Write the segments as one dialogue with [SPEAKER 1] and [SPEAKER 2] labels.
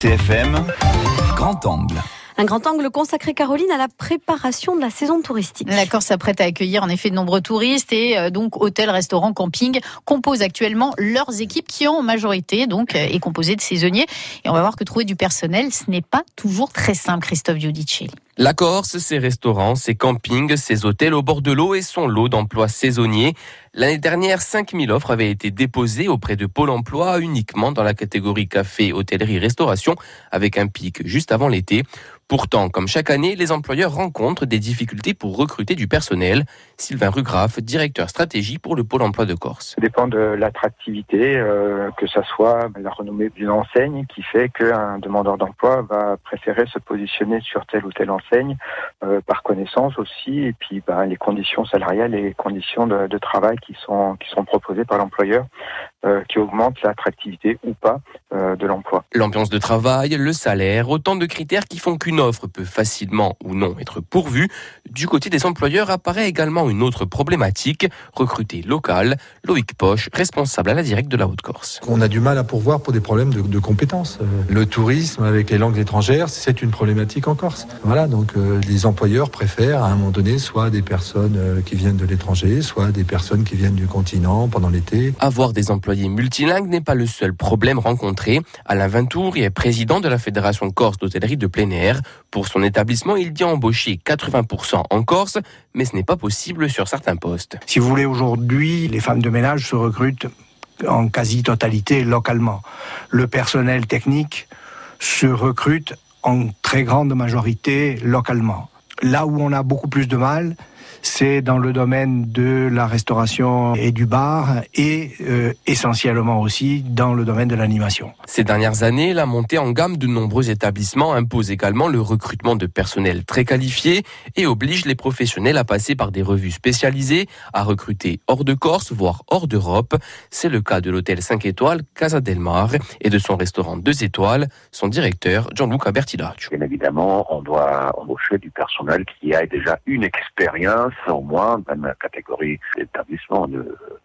[SPEAKER 1] TFM, grand angle.
[SPEAKER 2] Un grand angle consacré, Caroline, à la préparation de la saison touristique.
[SPEAKER 3] La Corse s'apprête à accueillir en effet de nombreux touristes et euh, donc hôtels, restaurants, campings composent actuellement leurs équipes qui en majorité donc euh, est composée de saisonniers. Et on va voir que trouver du personnel, ce n'est pas toujours très simple, Christophe Giudicelli.
[SPEAKER 4] La Corse, ses restaurants, ses campings, ses hôtels au bord de l'eau et son lot d'emplois saisonniers. L'année dernière, 5000 offres avaient été déposées auprès de Pôle emploi uniquement dans la catégorie café, hôtellerie, restauration, avec un pic juste avant l'été. Pourtant, comme chaque année, les employeurs rencontrent des difficultés pour recruter du personnel. Sylvain Rugraf, directeur stratégie pour le Pôle emploi de Corse.
[SPEAKER 5] Ça dépend de l'attractivité, euh, que ça soit la renommée d'une enseigne qui fait qu'un demandeur d'emploi va préférer se positionner sur telle ou telle enseigne euh, par connaissance aussi, et puis bah, les conditions salariales et les conditions de, travail qui sont proposées par l'employeur, qui augmentent l'attractivité ou pas euh, de l'emploi.
[SPEAKER 4] L'ambiance de travail, le salaire, autant de critères qui font qu'une offre peut facilement ou non être pourvue. Du côté des employeurs apparaît également une autre problématique, recruter local. Loïc Poche, responsable à la directe de la Haute-Corse.
[SPEAKER 6] On a du mal à pourvoir pour des problèmes de, de compétences. Le tourisme avec les langues étrangères, c'est une problématique en Corse. Voilà, donc euh, les employeurs préfèrent à un moment donné soit des personnes euh, qui viennent de l'étranger, soit des personnes qui viennent du continent pendant l'été.
[SPEAKER 4] Avoir des employés multilingues n'est pas le seul problème rencontré. Alain Vintour est président de la Fédération Corse d'hôtellerie de plein air. Pour son établissement, il dit embaucher 80% en Corse, mais ce n'est pas possible sur certains postes.
[SPEAKER 7] Si vous voulez, aujourd'hui, les femmes de ménage se recrutent en quasi-totalité localement. Le personnel technique se recrute en très grande majorité localement. Là où on a beaucoup plus de mal, c'est dans le domaine de la restauration et du bar et euh, essentiellement aussi dans le domaine de l'animation.
[SPEAKER 4] Ces dernières années, la montée en gamme de nombreux établissements impose également le recrutement de personnel très qualifié et oblige les professionnels à passer par des revues spécialisées, à recruter hors de Corse, voire hors d'Europe. C'est le cas de l'hôtel 5 étoiles Casa del Mar et de son restaurant 2 étoiles, son directeur Gianluca Bertilaccio.
[SPEAKER 8] Bien évidemment, on doit embaucher du personnel qui a déjà une expérience au moins la catégorie d'établissement.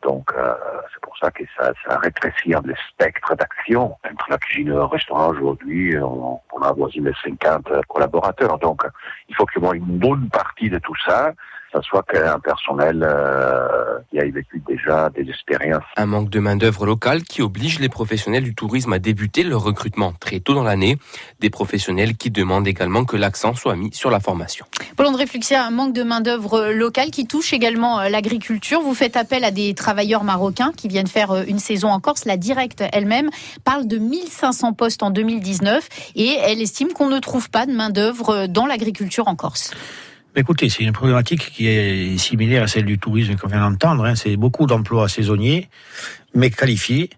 [SPEAKER 8] Donc, euh, c'est pour ça que ça, ça rétrécit le spectre d'action. Entre la cuisine et le restaurant, aujourd'hui, on, on a avoisine les 50 collaborateurs. Donc, il faut qu'il y ait une bonne partie de tout ça soit qu'un personnel euh, qui a vécu déjà des expériences.
[SPEAKER 4] Un manque de main-d'œuvre locale qui oblige les professionnels du tourisme à débuter leur recrutement très tôt dans l'année. Des professionnels qui demandent également que l'accent soit mis sur la formation.
[SPEAKER 3] Pôle André Fluxia, un manque de main-d'œuvre locale qui touche également euh, l'agriculture. Vous faites appel à des travailleurs marocains qui viennent faire une saison en Corse. La directe elle-même parle de 1500 postes en 2019 et elle estime qu'on ne trouve pas de main-d'œuvre dans l'agriculture en Corse.
[SPEAKER 9] Écoutez, c'est une problématique qui est similaire à celle du tourisme qu'on vient d'entendre. Hein. C'est beaucoup d'emplois saisonniers, mais qualifiés.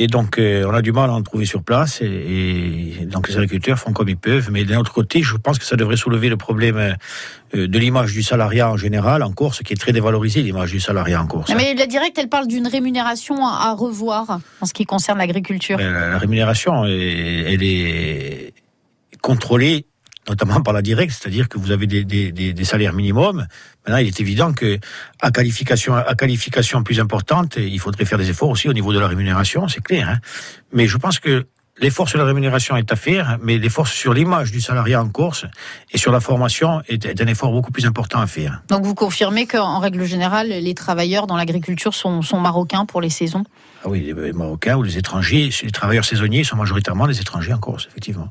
[SPEAKER 9] Et donc, euh, on a du mal à en trouver sur place. Et, et, donc, les agriculteurs font comme ils peuvent. Mais d'un autre côté, je pense que ça devrait soulever le problème euh, de l'image du salariat en général en Corse, qui est très dévalorisée, l'image du salariat en Corse.
[SPEAKER 3] Mais la directe, elle parle d'une rémunération à revoir en ce qui concerne l'agriculture.
[SPEAKER 9] La, la rémunération, elle est contrôlée notamment par la directe, c'est-à-dire que vous avez des, des, des, salaires minimums. Maintenant, il est évident que à qualification, à qualification plus importante, il faudrait faire des efforts aussi au niveau de la rémunération, c'est clair. Hein mais je pense que l'effort sur la rémunération est à faire, mais l'effort sur l'image du salariat en Corse et sur la formation est, est, un effort beaucoup plus important à faire.
[SPEAKER 3] Donc vous confirmez qu'en règle générale, les travailleurs dans l'agriculture sont, sont, marocains pour les saisons?
[SPEAKER 9] Ah oui, les Marocains ou les étrangers, les travailleurs saisonniers sont majoritairement des étrangers en Corse, effectivement.